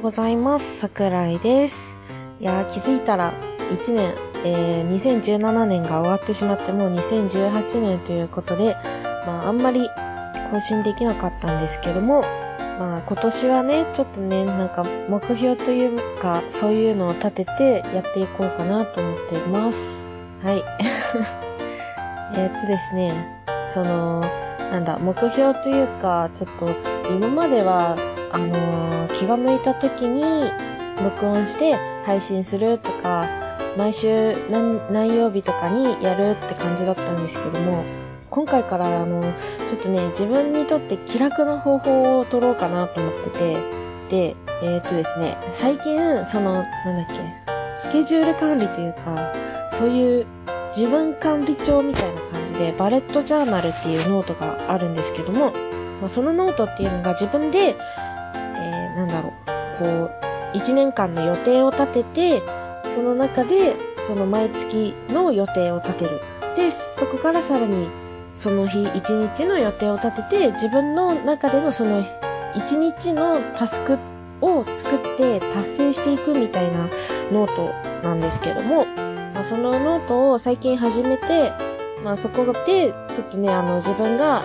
ございます。桜井です。いや気づいたら1年、えー、2017年が終わってしまってもう2018年ということで、まああんまり更新できなかったんですけども、まあ今年はね、ちょっとね、なんか目標というか、そういうのを立ててやっていこうかなと思っています。はい。えっとですね、その、なんだ、目標というか、ちょっと今まではあのー、気が向いた時に録音して配信するとか、毎週何曜日とかにやるって感じだったんですけども、今回からあの、ちょっとね、自分にとって気楽な方法を取ろうかなと思ってて、で、えー、っとですね、最近、その、なんだっけ、スケジュール管理というか、そういう自分管理帳みたいな感じで、バレットジャーナルっていうノートがあるんですけども、まあ、そのノートっていうのが自分で、なんだろう、こう、一年間の予定を立てて、その中で、その毎月の予定を立てる。で、そこからさらに、その日一日の予定を立てて、自分の中でのその一日のタスクを作って達成していくみたいなノートなんですけども、まあ、そのノートを最近始めて、まあそこで、ちょっとね、あの自分が、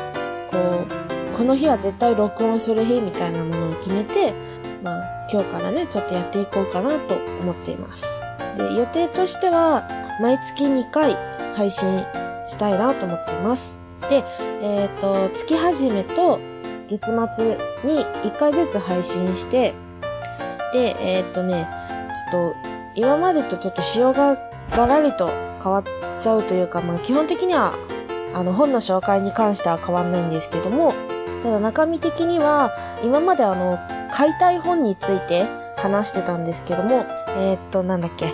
こう、この日は絶対録音する日みたいなものを決めて、まあ、今日からね、ちょっとやっていこうかなと思っています。で、予定としては、毎月2回配信したいなと思っています。で、えっ、ー、と、月始めと月末に1回ずつ配信して、で、えっ、ー、とね、ちょっと、今までとちょっと仕様がガラリと変わっちゃうというか、まあ基本的には、あの本の紹介に関しては変わんないんですけども、ただ中身的には、今まであの、買いたい本について話してたんですけども、えー、っと、なんだっけ。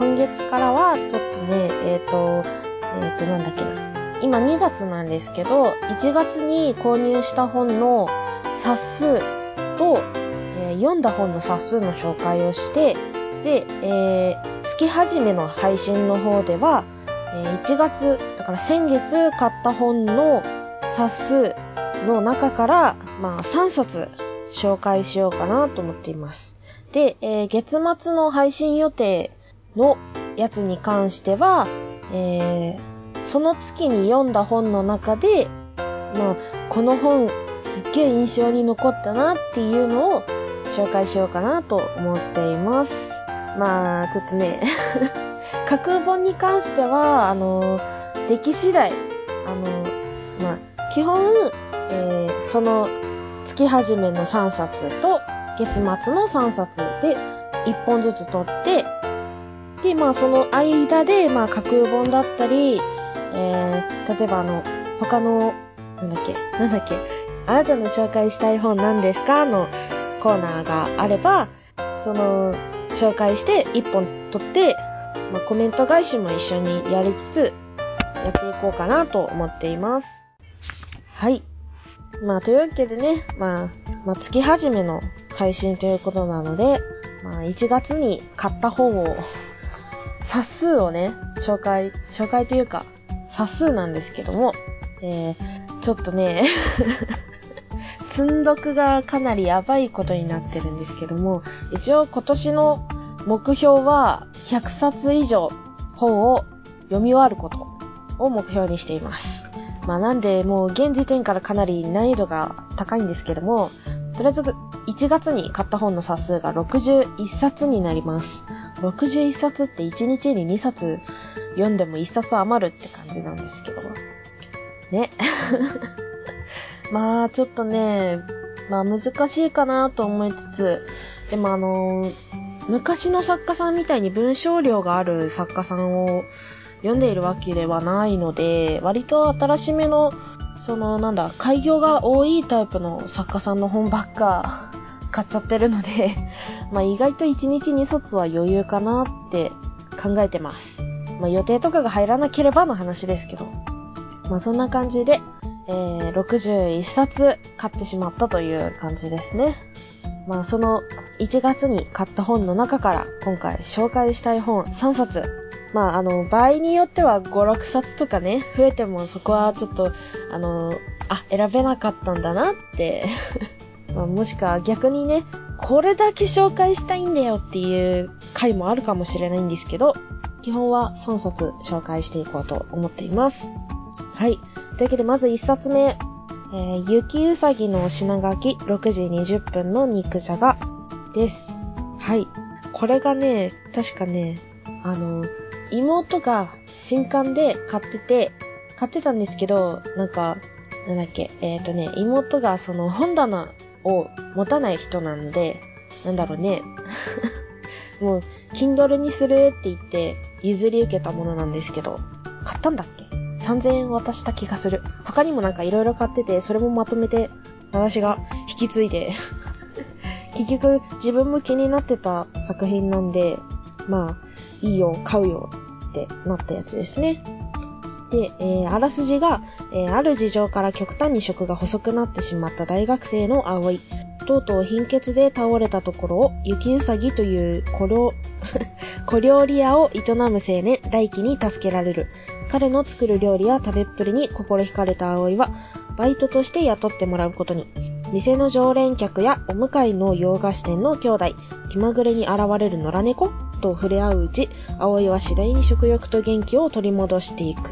今月からは、ちょっとね、えー、っと、えー、っと、なんだっけな。今2月なんですけど、1月に購入した本の冊数と、え、読んだ本の冊数の紹介をして、で、えー、月始めの配信の方では、えー、1月、だから先月買った本の冊数の中から、まあ3冊紹介しようかなと思っています。で、えー、月末の配信予定のやつに関しては、えー、その月に読んだ本の中で、まあ、この本すっげえ印象に残ったなっていうのを紹介しようかなと思っています。まあ、ちょっとね 架空本に関しては、あの、出来次第、あの、まあ、基本、えー、その月始めの3冊と月末の3冊で1本ずつ取って、で、まあその間で、まあ架空本だったり、えー、例えばあの、他の、なんだっけ、なんだっけ、あなたの紹介したい本何ですか？のコーナーがあれば、その、紹介して1本取って、まあコメント返しも一緒にやりつつ、やっていこうかなと思っています。はい。まあ、というわけでね、まあ、まあ、月始めの配信ということなので、まあ、1月に買った本を、冊数をね、紹介、紹介というか、冊数なんですけども、えー、ちょっとね 積んどくがかなりやばいことになってるんですけども、一応今年の目標は100冊以上本を読み終わることを目標にしています。まあなんで、もう現時点からかなり難易度が高いんですけども、とりあえず1月に買った本の冊数が61冊になります。61冊って1日に2冊読んでも1冊余るって感じなんですけども。ね。まあちょっとね、まあ難しいかなと思いつつ、でもあのー、昔の作家さんみたいに文章量がある作家さんを読んでいるわけではないので、割と新しめの、そのなんだ、開業が多いタイプの作家さんの本ばっか 買っちゃってるので まあ意外と1日2冊は余裕かなって考えてます。まあ予定とかが入らなければの話ですけど。まあそんな感じで、えー、61冊買ってしまったという感じですね。まあその1月に買った本の中から今回紹介したい本3冊まあ、あの、場合によっては5、6冊とかね、増えてもそこはちょっと、あの、あ、選べなかったんだなって まあ、もしか逆にね、これだけ紹介したいんだよっていう回もあるかもしれないんですけど、基本は3冊紹介していこうと思っています。はい。というわけでまず1冊目、えー、雪うさぎの品書き6時20分の肉じゃがです。はい。これがね、確かね、あの、妹が新刊で買ってて、買ってたんですけど、なんか、なんだっけ、えっ、ー、とね、妹がその本棚を持たない人なんで、なんだろうね。もう、Kindle にするって言って譲り受けたものなんですけど、買ったんだっけ ?3000 円渡した気がする。他にもなんか色々買ってて、それもまとめて私が引き継いで 結局自分も気になってた作品なんで、まあ、いいよ、買うよってなったやつですね。で、えー、あらすじが、えー、ある事情から極端に食が細くなってしまった大学生の葵。とうとう貧血で倒れたところを、雪うさぎという小料、小料理屋を営む青年、大輝に助けられる。彼の作る料理や食べっぷりに心惹かれた葵は、バイトとして雇ってもらうことに。店の常連客やお向かいの洋菓子店の兄弟、気まぐれに現れる野良猫と触れ合ううち、葵は次第に食欲と元気を取り戻していく。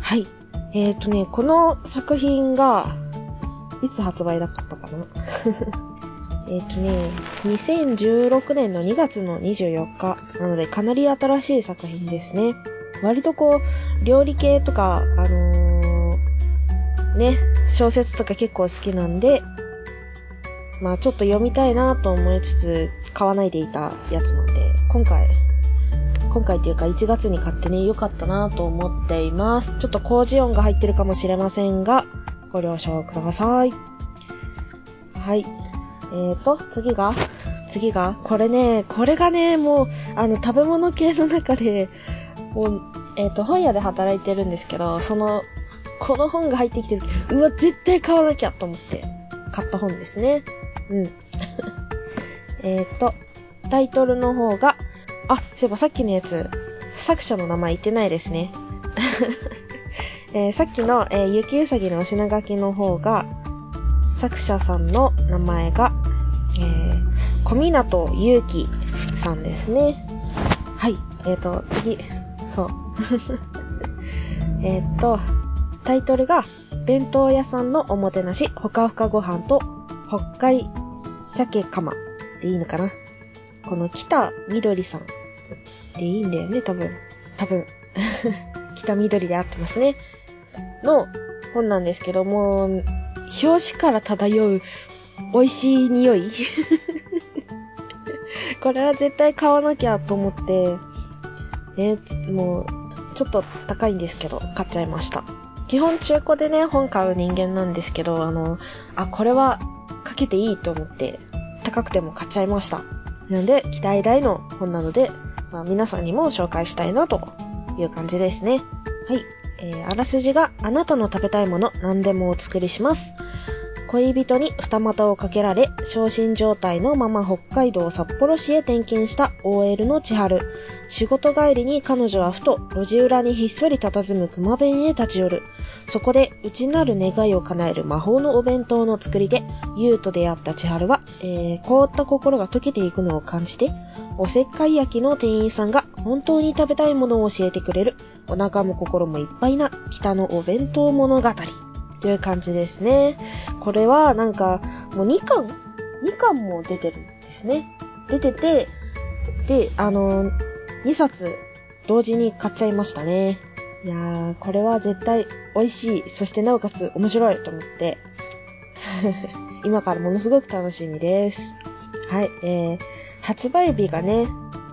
はい。えっ、ー、とね、この作品が、いつ発売だったかな？えっとね、2016年の2月の24日なのでかなり新しい作品ですね。割とこう、料理系とか、あのー、ね、小説とか結構好きなんで、まあちょっと読みたいなと思いつつ買わないでいたやつなんで、今回今回というか1月に買ってね、良かったなと思っています。ちょっと工事音が入ってるかもしれませんが、ご了承ください。はい。えーと、次が次がこれね、これがね、もう、あの、食べ物系の中で、もう、えっ、ー、と、本屋で働いてるんですけど、その、この本が入ってきてる時、うわ、絶対買わなきゃと思って、買った本ですね。うん。えっと、タイトルの方が、あ、そういえばさっきのやつ、作者の名前言ってないですね。えー、さっきの、えー、雪うさぎのお品書きの方が、作者さんの名前が、えー、小湊ゆうきさんですね。はい。えっ、ー、と、次。そう。えっと、タイトルが、弁当屋さんのおもてなし、ほかほかご飯と、北海鮭釜でいいのかなこの北みどりさんでいいんだよね、多分。多分。北緑で合ってますね。の本なんですけども、表紙から漂う美味しい匂い これは絶対買わなきゃと思って、ね、もう、ちょっと高いんですけど、買っちゃいました。基本中古でね、本買う人間なんですけど、あの、あ、これはかけていいと思って、高くても買っちゃいました。なんで、期待大の本なので、まあ、皆さんにも紹介したいなという感じですね。はい。えー、あらすじがあなたの食べたいもの何でもお作りします。恋人に二股をかけられ、昇進状態のまま北海道札幌市へ転勤した OL の千春。仕事帰りに彼女はふと路地裏にひっそり佇む熊弁へ立ち寄る。そこで内なる願いを叶える魔法のお弁当の作り手、優と出会った千春は、えー、凍った心が溶けていくのを感じて、おせっかい焼きの店員さんが本当に食べたいものを教えてくれる、お腹も心もいっぱいな北のお弁当物語。という感じですね。これはなんか、もう2巻 ?2 巻も出てるんですね。出てて、で、あの、2冊同時に買っちゃいましたね。いやー、これは絶対美味しい。そしてなおかつ面白いと思って、今からものすごく楽しみです。はい、えー、発売日がね、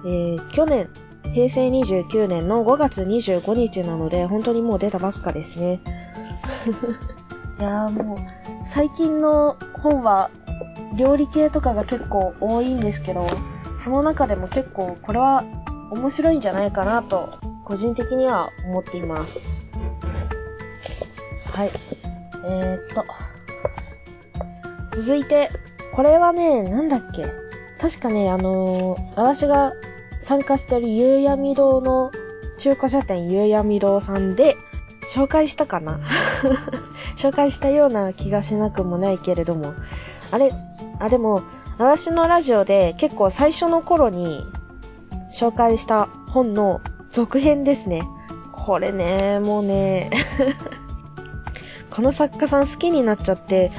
えー、去年、平成29年の5月25日なので、本当にもう出たばっかですね。いやーもう、最近の本は、料理系とかが結構多いんですけど、その中でも結構これは面白いんじゃないかなと、個人的には思っています。はい。えー、っと。続いて、これはね、なんだっけ？確かね、あのー、私が参加してる夕闇堂の中古書店夕闇堂さんで紹介したかな？紹介したような気がしなくもないけれども。あれ、あ、でも、私のラジオで結構最初の頃に紹介した本の続編ですね。これね、もうね、この作家さん好きになっちゃって、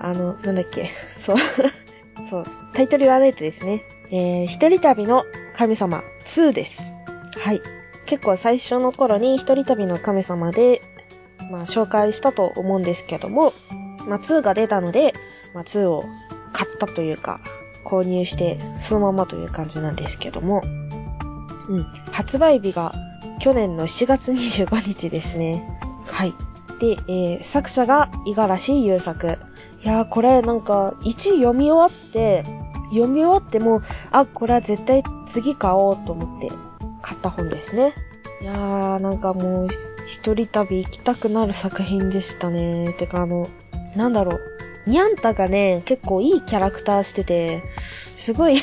あの、なんだっけ、そう、そう、タイトル言わないとですね、えー、一人旅の神様2です。はい。結構最初の頃に一人旅の神様で、まあ紹介したと思うんですけども、まあ2が出たので、まあ2を買ったというか、購入してそのままという感じなんですけども、うん。発売日が去年の7月25日ですね。はい。で、えー、作者が五十嵐優作。いやー、これなんか、1読み終わって、読み終わっても、あ、これは絶対次買おうと思って買った本ですね。いやー、なんかもう、一人旅行きたくなる作品でしたね。てかあの、なんだろう。ニャンタがね、結構いいキャラクターしてて、すごい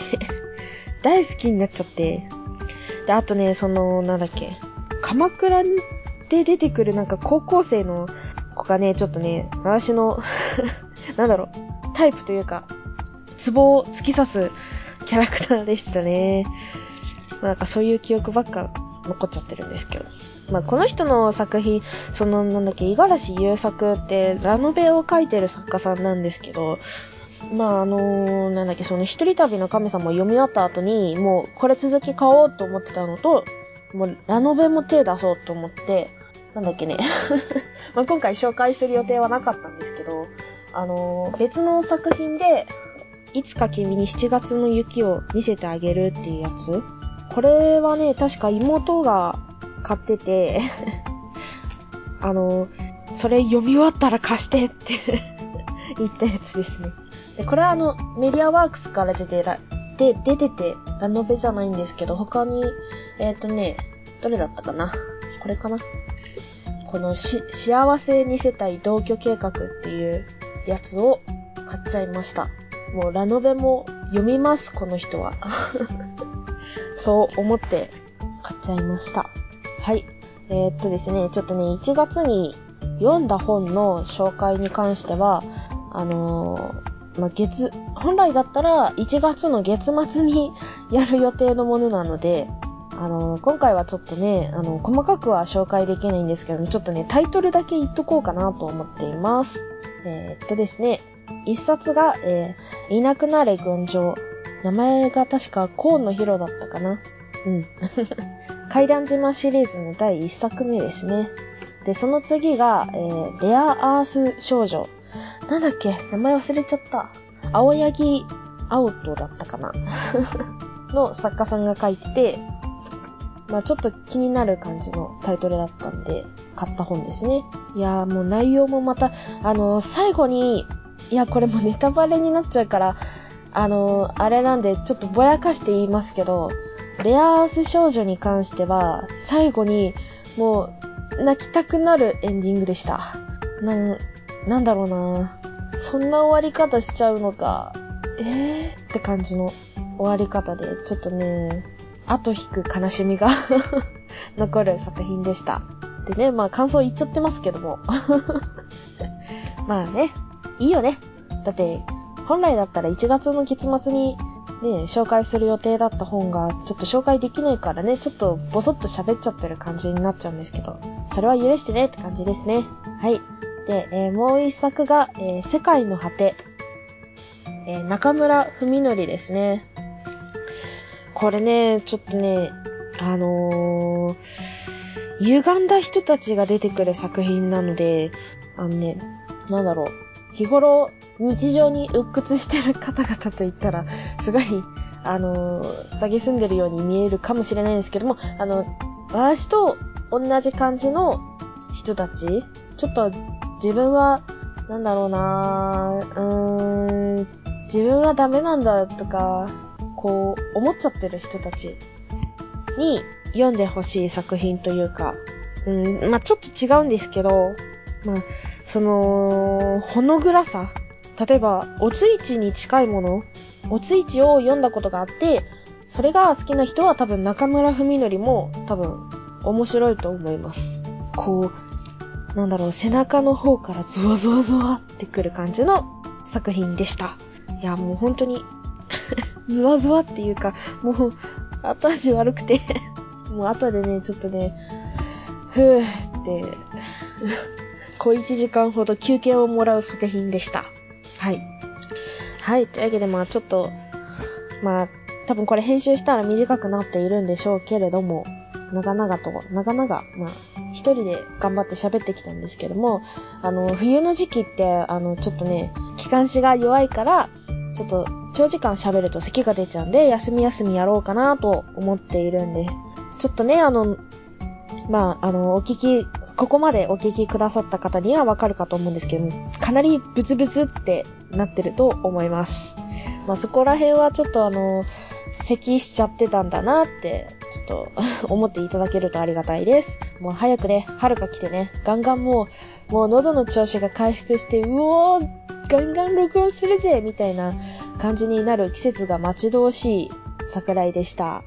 大好きになっちゃって。で、あとね、その、なんだっけ。鎌倉で出てくるなんか高校生の子がね、ちょっとね、私の なんだろう、タイプというか、ツボを突き刺すキャラクターでしたね。まあ、なんかそういう記憶ばっか残っちゃってるんですけど。まあ、この人の作品、その、なんだっけ、五十嵐優作って、ラノベを書いてる作家さんなんですけど、まあ、あのー、なんだっけ、その一人旅の神様を読み終わった後に、もう、これ続き買おうと思ってたのと、もう、ラノベも手出そうと思って、なんだっけね。まあ今回紹介する予定はなかったんですけど、あのー、別の作品で、いつか君に7月の雪を見せてあげるっていうやつこれはね、確か妹が買ってて あの、それ読み終わったら貸してって 言ったやつですね。で、これはあの、メディアワークスから出てら、で、出てて、ラノベじゃないんですけど、他に、えっ、ー、とね、どれだったかな？これかな？このし、幸せに世帯同居計画っていうやつを買っちゃいました。もうラノベも読みます、この人は。そう思って買っちゃいました。はい。えー、っとですね、ちょっとね、1月に読んだ本の紹介に関しては、あのー、まあ、月、本来だったら1月の月末に やる予定のものなので、あの、今回はちょっとね、あの、細かくは紹介できないんですけども、ちょっとね、タイトルだけ言っとこうかなと思っています。え、っとですね、一冊が、えー、いなくなれ群青。名前が確か河野ヒロだったかな。うん。階段島シリーズの第一作目ですね。で、その次が、えー、レアアース少女。なんだっけ？名前忘れちゃった。青柳アウトだったかな の作家さんが書いてて、まあちょっと気になる感じのタイトルだったんで、買った本ですね。いやーもう内容もまた、あのー、最後に、いや、これもネタバレになっちゃうから、あの、あれなんで、ちょっとぼやかして言いますけど、レアアース少女に関しては、最後に、もう、泣きたくなるエンディングでした。なん、なんだろうなそんな終わり方しちゃうのか、えーって感じの終わり方で、ちょっとね、後引く悲しみが 残る作品でした。でね、まあ感想言っちゃってますけども まあね、いいよね。だって、本来だったら1月の月末にね、紹介する予定だった本がちょっと紹介できないからね、ちょっとボソッと喋っちゃってる感じになっちゃうんですけど、それは許してねって感じですね。はい。で、えー、もう一作が、えー、世界の果て。えー、中村文則ですね。これね、ちょっとね、あのー、歪んだ人たちが出てくる作品なので、あのね、なんだろう。日頃、日常に鬱屈してる方々と言ったら、すごい、あのー、蔑んでるように見えるかもしれないんですけども、あの、私と同じ感じの人たち、ちょっと自分は、なんだろうなうーん、自分はダメなんだとか、こう、思っちゃってる人たちに読んでほしい作品というか、うん、まあ、ちょっと違うんですけど、まあ、その、ほの暗さ。例えば、おついちに近いもの、おついちを読んだことがあって、それが好きな人は多分中村文則も多分面白いと思います。こう、なんだろう、背中の方からゾワゾワゾワってくる感じの作品でした。いや、もう本当に ズワズワっていうか、もう、後味悪くて もう後でね、ちょっとね、ふーって、小1時間ほど休憩をもらう作品でした。はい。はい。というわけで、まあちょっと、まあ、多分これ編集したら短くなっているんでしょうけれども、長々と、長々、まあ、一人で頑張って喋ってきたんですけども、あの、冬の時期って、あの、ちょっとね、気管支が弱いから、ちょっと長時間喋ると咳が出ちゃうんで、休み休みやろうかなと思っているんで、ちょっとね、あの、まあ、あの、お聞き、ここまでお聞きくださった方にはわかるかと思うんですけど、かなりブツブツってなってると思います。まあ、そこら辺はちょっとあの、咳しちゃってたんだなって、ちょっと思っていただけるとありがたいです。もう早くね、春が来てね、ガンガンもう、もう喉の調子が回復して、うおー、ガンガン録音するぜみたいな感じになる季節が待ち遠しい桜井でした。